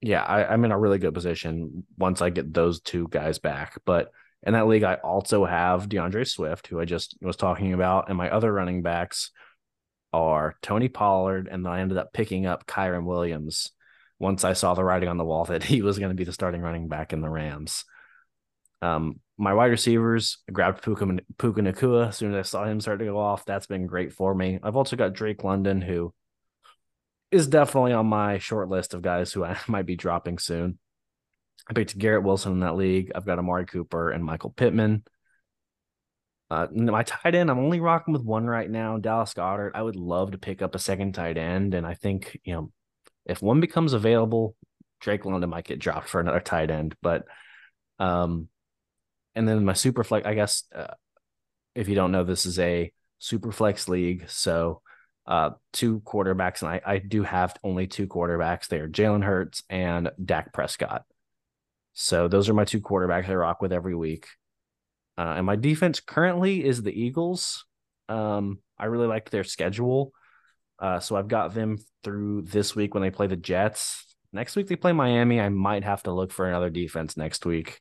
yeah, I, I'm in a really good position once I get those two guys back. But in that league, I also have D'Andre Swift, who I just was talking about, and my other running backs are Tony Pollard, and then I ended up picking up Kyren Williams once I saw the writing on the wall that he was going to be the starting running back in the Rams. Um, my wide receivers, I grabbed Puka, Puka Nacua as soon as I saw him start to go off. That's been great for me. I've also got Drake London, who is definitely on my short list of guys who I might be dropping soon. I picked Garrett Wilson in that league. I've got Amari Cooper and Michael Pittman. Uh, my tight end, I'm only rocking with one right now, Dallas Goedert. I would love to pick up a second tight end, and I think you know if one becomes available, Drake London might get dropped for another tight end. But um, and then my super flex, I guess, uh, if you don't know, this is a super flex league, so uh, two quarterbacks, and I I do have only two quarterbacks They are Jalen Hurts and Dak Prescott. So those are my two quarterbacks I rock with every week. Uh, and my defense currently is the Eagles. Um, I really like their schedule. Uh, so I've got them through this week when they play the Jets. Next week they play Miami. I might have to look for another defense next week.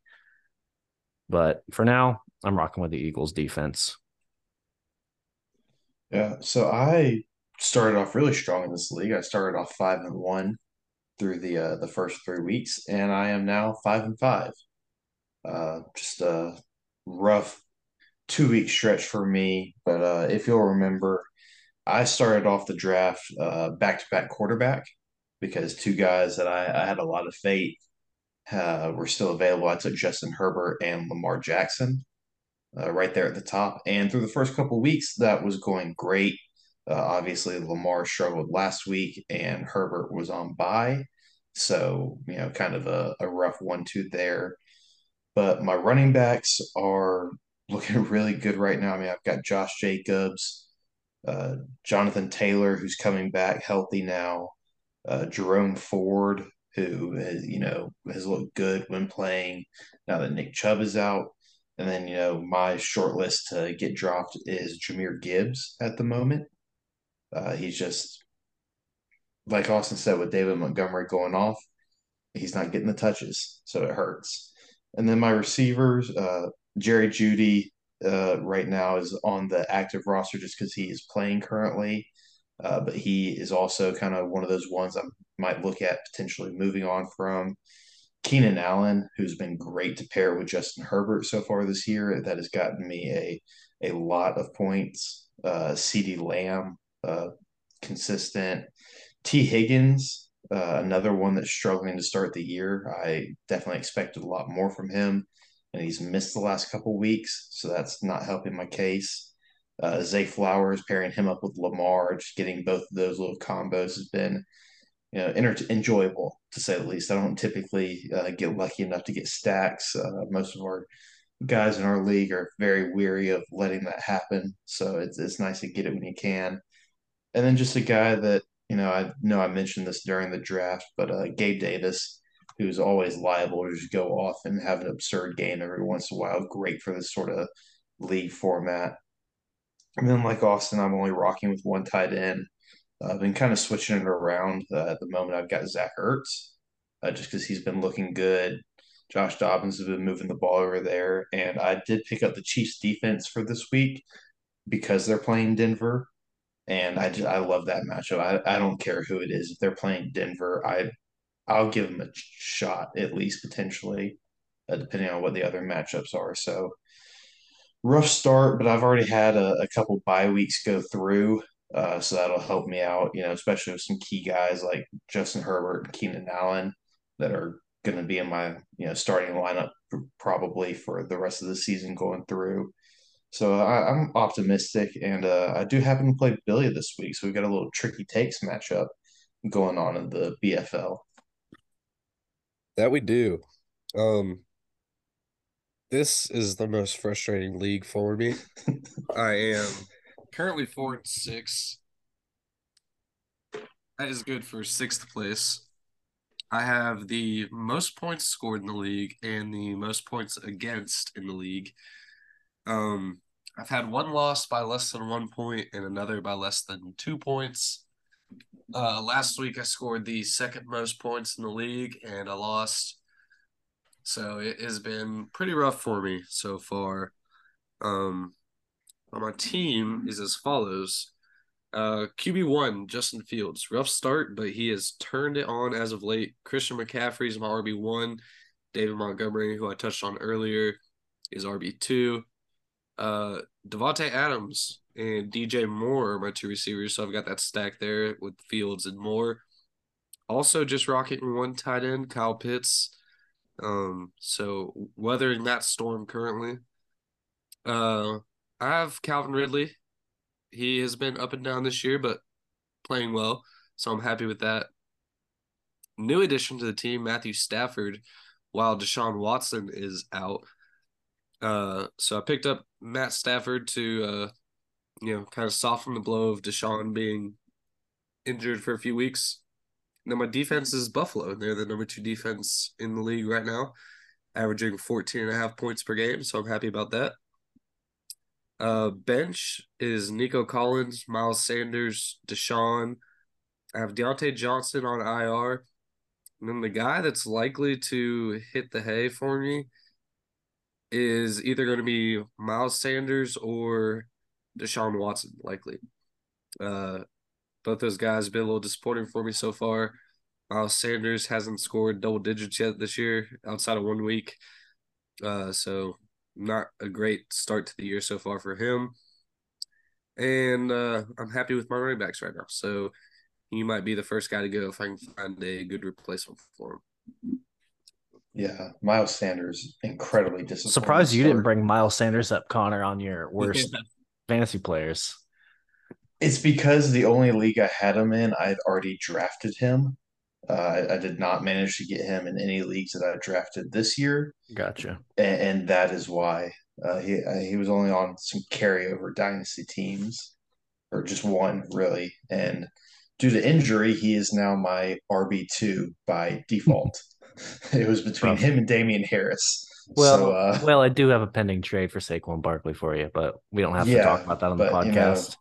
But for now, I'm rocking with the Eagles defense. Yeah, so I started off really strong in this league. I started off five and one through the uh, the first three weeks, and I am now five and five. Uh, just a rough two week stretch for me. But uh, if you'll remember, I started off the draft back to back quarterback because two guys that I, I had a lot of faith uh, were still available. I took Justin Herbert and Lamar Jackson uh, right there at the top. And through the first couple weeks, that was going great. Uh, obviously, Lamar struggled last week, and Herbert was on bye. So, you know, kind of a, a rough one two there. But my running backs are looking really good right now. I mean, I've got Josh Jacobs, uh, Jonathan Taylor, who's coming back healthy now, uh, Jerome Ford, who has, you know has looked good when playing now that Nick Chubb is out. And then, you know, my short list to get dropped is Jahmyr Gibbs at the moment. Uh, he's just, like Austin said, with David Montgomery going off, he's not getting the touches, so it hurts. And then my receivers, uh, Jerry Jeudy, uh, right now is on the active roster just because he is playing currently. Uh, but he is also kind of one of those ones I might look at potentially moving on from. Keenan Allen, who's been great to pair with Justin Herbert so far this year, that has gotten me a a lot of points. Uh, CeeDee Lamb, uh, consistent. Tee Higgins, uh, another one that's struggling to start the year. I definitely expected a lot more from him, and he's missed the last couple weeks, so that's not helping my case. Uh, Zay Flowers pairing him up with Lamar, just getting both of those little combos has been you know, enjoyable to say the least. I don't typically uh, get lucky enough to get stacks. Uh, most of our guys in our league are very weary of letting that happen, so it's it's nice to get it when you can. And then just a guy that you know, I know I mentioned this during the draft, but uh, Gabe Davis, who's always liable to just go off and have an absurd game every once in a while, great for this sort of league format. And then, like Austin, I'm only rocking with one tight end. I've been kind of switching it around. Uh, at the moment, I've got Zach Ertz, uh, just because he's been looking good. Josh Dobbins has been moving the ball over there, and I did pick up the Chiefs defense for this week because they're playing Denver, and I just I love that matchup. I, I don't care who it is if they're playing Denver. I I'll give them a shot at least potentially, uh, depending on what the other matchups are. So rough start, but I've already had a, a couple bye weeks go through. Uh, so that'll help me out, you know, especially with some key guys like Justin Herbert and Keenan Allen that are going to be in my, you know, starting lineup probably for the rest of the season going through. So I, am optimistic, and uh, I do happen to play Billy this week, so we've got a little tricky takes matchup. going on in the BFL. That we do. Um, this is the most frustrating league for me. I am currently four and six. That is good for sixth place. I have the most points scored in the league and the most points against in the league. Um, I've had one loss by less than one point and another by less than two points. Uh, last week I scored the second most points in the league and I lost. So it has been pretty rough for me so far. Um, my team is as follows. Uh, QB one, Justin Fields. Rough start, but he has turned it on as of late. Christian McCaffrey is my RB one. David Montgomery, who I touched on earlier, is RB two. Uh, Davante Adams and DJ Moore are my two receivers, so I've got that stack there with Fields and Moore. Also, just rocketing one tight end, Kyle Pitts. Um, so weathering that storm currently. Uh, I have Calvin Ridley. He has been up and down this year, but playing well, so I'm happy with that. New addition to the team, Matthew Stafford, while Deshaun Watson is out. Uh, so I picked up Matt Stafford to, uh, you know, kind of soften the blow of Deshaun being injured for a few weeks. Now my defense is Buffalo. They're the number two defense in the league right now, averaging 14 and a half points per game. So I'm happy about that. Uh, bench is Nico Collins, Miles Sanders, Deshaun. I have Diontae Johnson on IR. And then the guy that's likely to hit the hay for me is either going to be Miles Sanders or Deshaun Watson, likely. Uh, both those guys have been a little disappointing for me so far. Miles Sanders hasn't scored double digits yet this year outside of one week. Uh, so not a great start to the year so far for him. And uh, I'm happy with my running backs right now. So he might be the first guy to go if I can find a good replacement for him. Yeah, Miles Sanders incredibly disappointing. Surprised you didn't bring Miles Sanders up, Connor, on your worst fantasy players. It's because the only league I had him in, I'd already drafted him. Uh, I, I did not manage to get him in any leagues that I drafted this year, Gotcha. and, and that is why uh, he uh, he was only on some carryover dynasty teams, or just one really. And due to injury, he is now my RB two by default. it was between him and Damien Harris. Well, so, uh, well, I do have a pending trade for Saquon Barkley for you, but we don't have to Yeah, talk about that on the but, you know, podcast.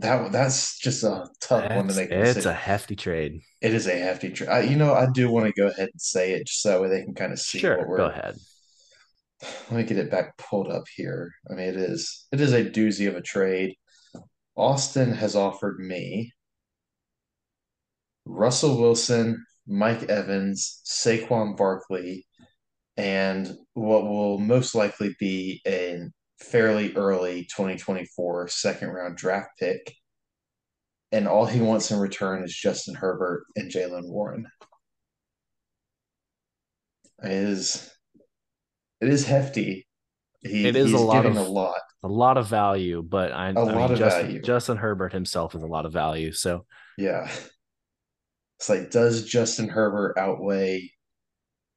That that's just a tough one to make. it's a hefty trade. It is a hefty trade. You know, I do want to go ahead and say it just so that way they can kind of see Sure, what we're. go ahead. Let me get it back pulled up here. I mean, it is it is a doozy of a trade. Austin has offered me Russell Wilson, Mike Evans, Saquon Barkley, and what will most likely be a fairly early 2024 second round draft pick. And all he wants in return is Justin Herbert and Jaylen Warren. It is it is hefty. He, It is he's a lot of- a lot. A lot of value, but I, I lot mean, of Justin, value. Justin Herbert himself is a lot of value. So Yeah. It's like, does Justin Herbert outweigh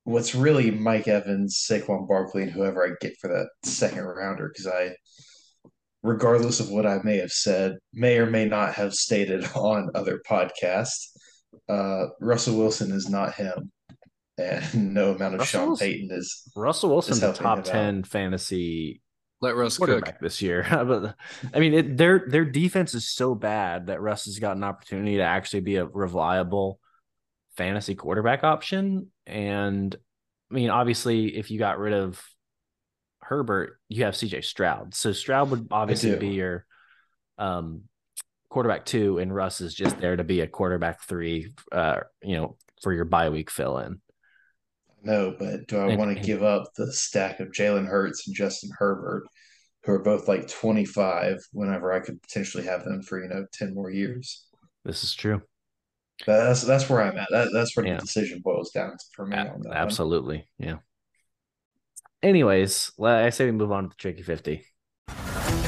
what's really Mike Evans, Saquon Barkley, and whoever I get for that second rounder? Because I, regardless of what I may have said, may or may not have stated on other podcasts, uh, Russell Wilson is not him. And no amount of Russell Sean Payton is. Russell Wilson a helping top him out. ten fantasy Let Russ cook. this year. But, I mean, it, their their defense is so bad that Russ has got an opportunity to actually be a reliable fantasy quarterback option. And I mean, obviously, if you got rid of Herbert, you have CJ Stroud. So Stroud would obviously be your um, quarterback two, and Russ is just there to be a quarterback three. Uh, you know, for your bye week fill in. No, but do I want to give up the stack of Jalen Hurts and Justin Herbert, who are both like 25, whenever I could potentially have them for, you know, 10 more years? This is true. That's that's where I'm at. That, that's where Yeah. the decision boils down to for me A- on that one. Absolutely. Yeah. Anyways, I say we move on to the tricky 50.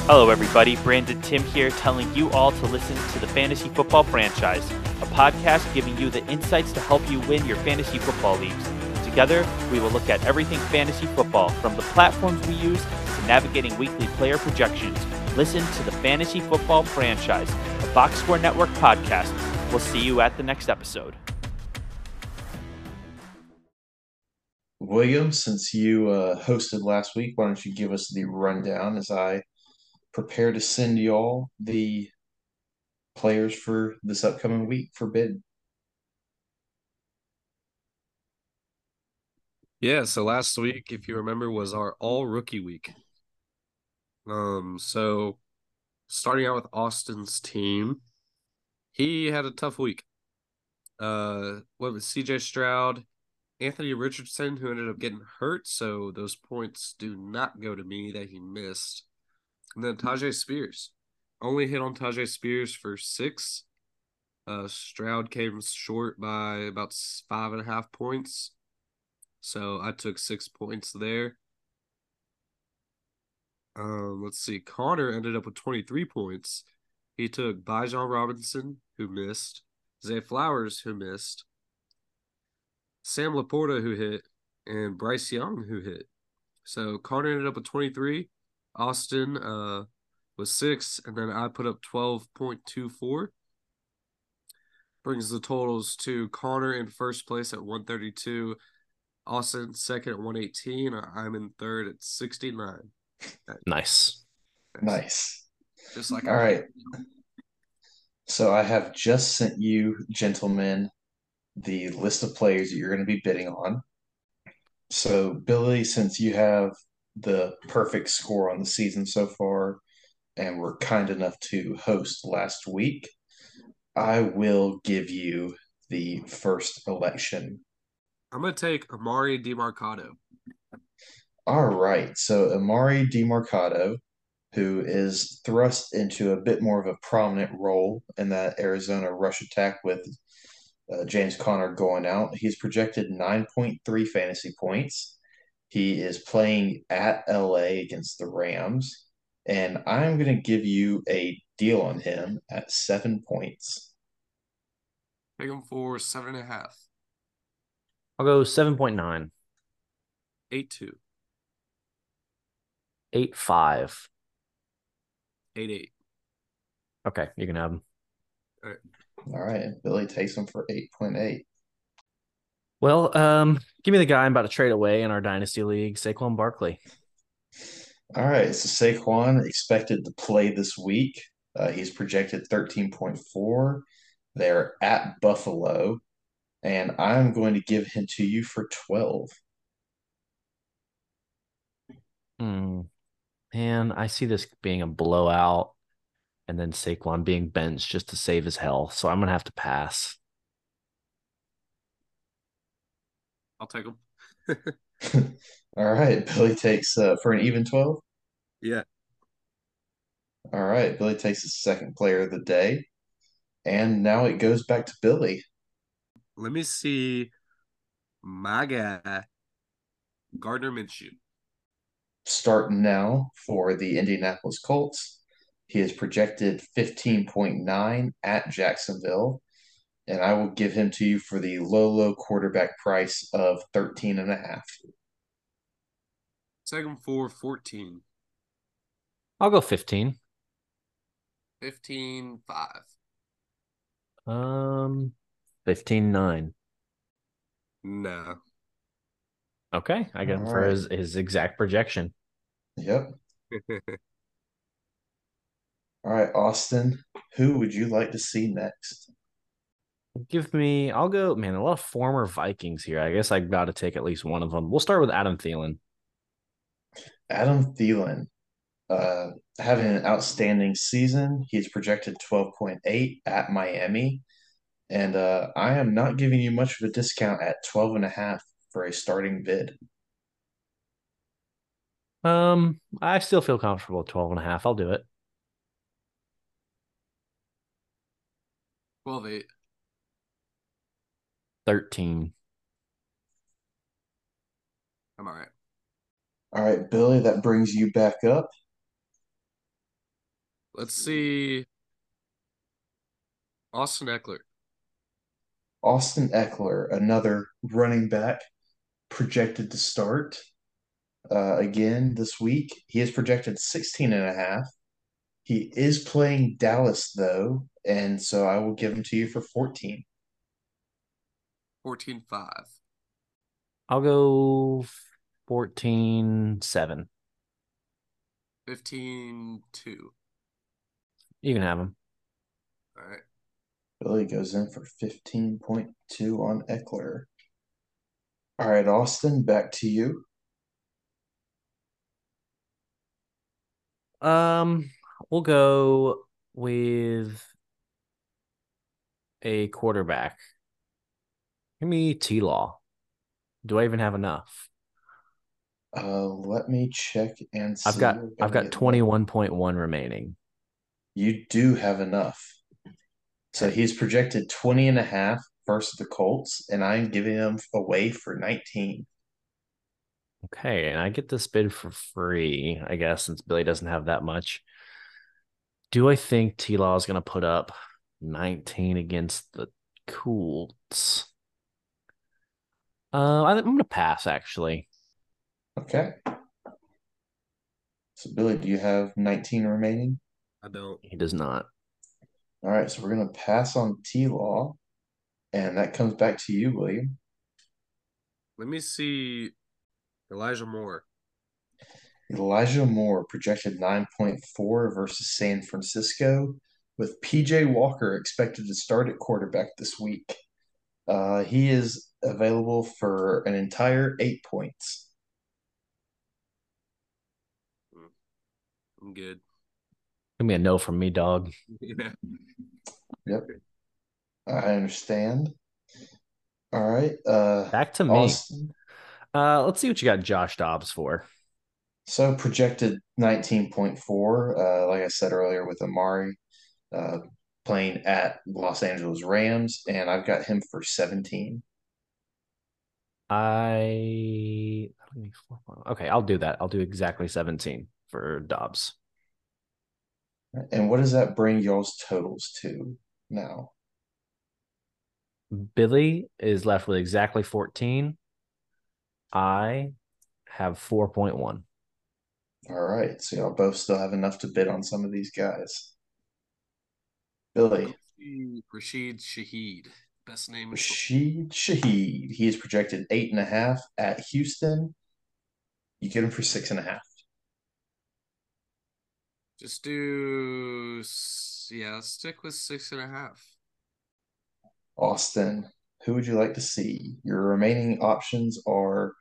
Hello, everybody. Brandon Tim here, telling you all to listen to the Fantasy Football Franchise, a podcast giving you the insights to help you win your fantasy football leagues. Together, we will look at everything fantasy football, from the platforms we use to navigating weekly player projections. Listen to the Fantasy Football Franchise, a Box Score Network podcast. We'll see you at the next episode. William, since you uh, hosted last week, why don't you give us the rundown as I prepare to send y'all the players for this upcoming week for bid? Yeah, so last week, if you remember, was our all rookie week. Um, so starting out with Austin's team, he had a tough week. Uh, what was CJ Stroud, Anthony Richardson, who ended up getting hurt, so those points do not go to me that he missed. And then Tyjae Spears. Only hit on Tyjae Spears for six. Uh, Stroud came short by about five and a half points. So I took six points there. Um, let's see. Connor ended up with 23 points. He took Bijan Robinson, who missed, Zay Flowers, who missed, Sam LaPorta, who hit, and Bryce Young, who hit. So Connor ended up with 23. Austin uh, was six, and then I put up 12.24. Brings the totals to Connor in first place at 132, Austin second at 118. I'm in third at 69. Nice. Nice. Just like All right. So I have just sent you, gentlemen, the list of players that you're going to be bidding on. So, Billy, since you have the perfect score on the season so far and were kind enough to host last week, I will give you the first election. I'm gonna take Emari Demercado. All right. So Emari Demercado, who is thrust into a bit more of a prominent role in that Arizona rush attack with uh, James Conner going out, he's projected 9.3 fantasy points. He is playing at LA against the Rams, and I'm going to give you a deal on him at seven points. Take him for seven and a half. I'll go 7.9, Eight two. 8 5. Eight eight. Okay, you can have them. All right. All right. Billy takes him for 8.8. Well, um, give me the guy I'm about to trade away in our dynasty league, Saquon Barkley. All right, so Saquon expected to play this week. Uh, he's projected 13.4. They're at Buffalo, and I'm going to give him to you for 12. Hmm. Man, I see this being a blowout and then Saquon being benched just to save his health. So I'm gonna have to pass. I'll take him. All right, Billy takes uh, for an even 12. Yeah. All right, Billy takes the second player of the day. And now it goes back to Billy. Let me see my guy, Gardner Minshew. Starting now for the Indianapolis Colts. He is projected 15.9 at Jacksonville. And I will give him to you for the low, low quarterback price of 13 and a half. Take him for 14. I'll go 15. 15 5. Um 15 9. No. Okay, I get him for right. his, his exact projection. Yep. All right, Austin, who would you like to see next? Give me, I'll go, man, a lot of former Vikings here. I guess I got to take at least one of them. We'll start with Adam Thielen. Adam Thielen, uh, having an outstanding season. He's projected 12.8 at Miami. And uh, I am not giving you much of a discount at 12 and a half for a starting bid. Um, I still feel comfortable at 12 and a half. I'll do it. 12 8. 13. I'm all right. All right, Billy, that brings you back up. Let's see. Austin Ekeler. Austin Ekeler, another running back projected to start uh, again this week. He is projected 16 and a half. He is playing Dallas though, and so I will give him to you for 14. 14 5. I'll go 14 7. 15 2. You can have him. All right. Billy goes in for 15.2 on Ekeler. All right, Austin, back to you. Um, we'll go with a quarterback. Give me T Law. Do I even have enough? Uh, let me check and see. I've got I've got twenty one point one remaining. You do have enough. So he's projected 20 and a half versus the Colts, and I'm giving them away for 19. Okay, and I get this bid for free, I guess, since Billy doesn't have that much. Do I think T Law is going to put up 19 against the Colts? Uh, I'm going to pass, actually. Okay. So, Billy, do you have 19 remaining? I don't. He does not. All right, so we're going to pass on T Law, and that comes back to you, William. Let me see Elijah Moore. Elijah Moore projected 9.4 versus San Francisco, with PJ Walker expected to start at quarterback this week. Uh, he is available for an entire eight points. I'm good. Give me a no from me, dog. Yeah. Yep. I understand. All right. Uh, Back to me. Uh, let's see what you got Josh Dobbs for. So projected 19.4, uh, like I said earlier, with Amari uh, playing at Los Angeles Rams, and I've got him for 17. I okay, I'll do that. I'll do exactly 17 for Dobbs. And what does that bring y'all's totals to now? Billy is left with exactly 14. I have 4.1. All right. So y'all both still have enough to bid on some of these guys. Billy, Rashid Shaheed. Best name in Rashid Shaheed. He is projected eight and a half at Houston. You get him for six and a half. Just do, yeah, stick with six and a half. Austin, who would you like to see? Your remaining options are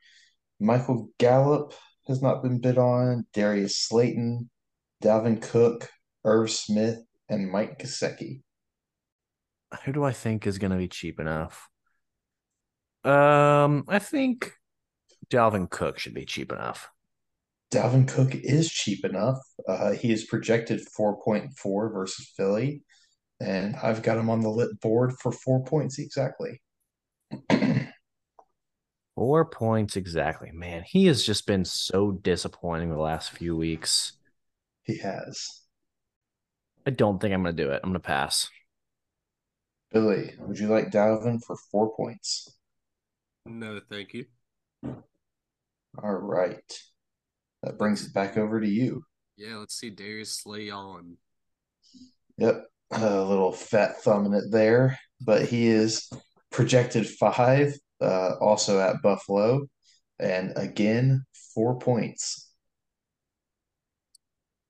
Michael Gallup has not been bid on, Darius Slayton, Dalvin Cook, Irv Smith, and Mike Gesicki. Who do I think is going to be cheap enough? Um, I think Dalvin Cook should be cheap enough. Dalvin Cook is cheap enough. Uh, he is projected 4.4 versus Philly, and I've got him on the lit board for four points exactly. Four points exactly. Man, he has just been so disappointing the last few weeks. he has. I don't think I'm going to do it. I'm going to pass. Billy, would you like Dalvin for four points? No, thank you. All right. That brings it back over to you. Yeah, let's see Darius Slay on. Yep, a little fat thumb in it there, but he is projected five, uh, also at Buffalo, and again four points.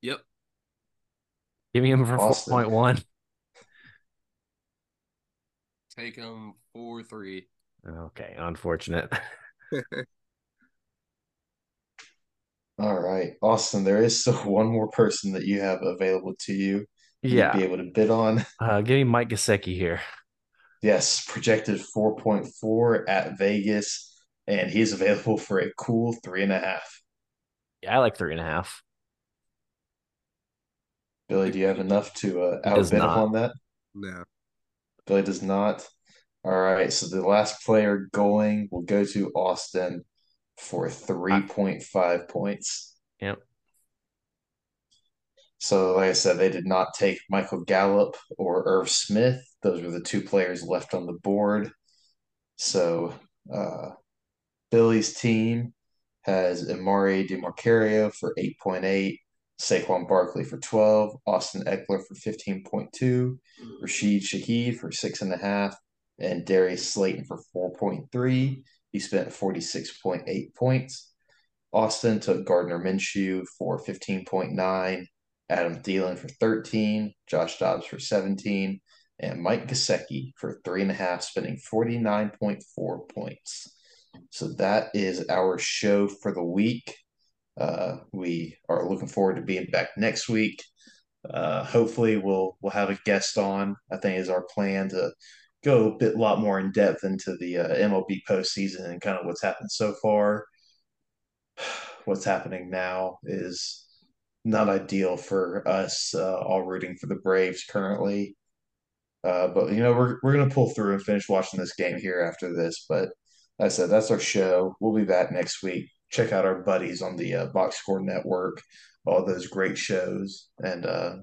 Yep. Give me him for Austin. 4.1. Take him 4 3. Okay, unfortunate. All right, Austin, there is still one more person that you have available to you. You'd Yeah. be able to bid on. Uh, give me Mike Gesicki here. Yes, projected 4.4 at Vegas, and he's available for a cool three and a half. Yeah, I like three and a half. Billy, do you have enough to uh, outbid him on that? No. Billy does not. All right, so the last player going will go to Austin for 3.5 points. Yep. So, like I said, they did not take Michael Gallup or Irv Smith. Those were the two players left on the board. So uh, Billy's team has Emari Demercado for 8.8, Saquon Barkley for 12, Austin Ekeler for 15.2, Rashid Shaheed for 6.5, and Darius Slayton for 4.3. He spent 46.8 points. Austin took Gardner Minshew for 15.9, Adam Thielen for 13, Josh Dobbs for 17, and Mike Gesicki for three and a half, spending 49.4 points. So that is our show for the week. Uh, we are looking forward to being back next week. Uh, hopefully, we'll we'll have a guest on. I think is our plan to go a bit lot more in depth into the uh, MLB postseason and kind of what's happened so far. What's happening now is not ideal for us uh, all rooting for the Braves currently. Uh, but you know we're we're gonna pull through and finish watching this game here after this. But I said that's our show. We'll be back next week. Check out our buddies on the uh, Box Score Network, all those great shows, and uh,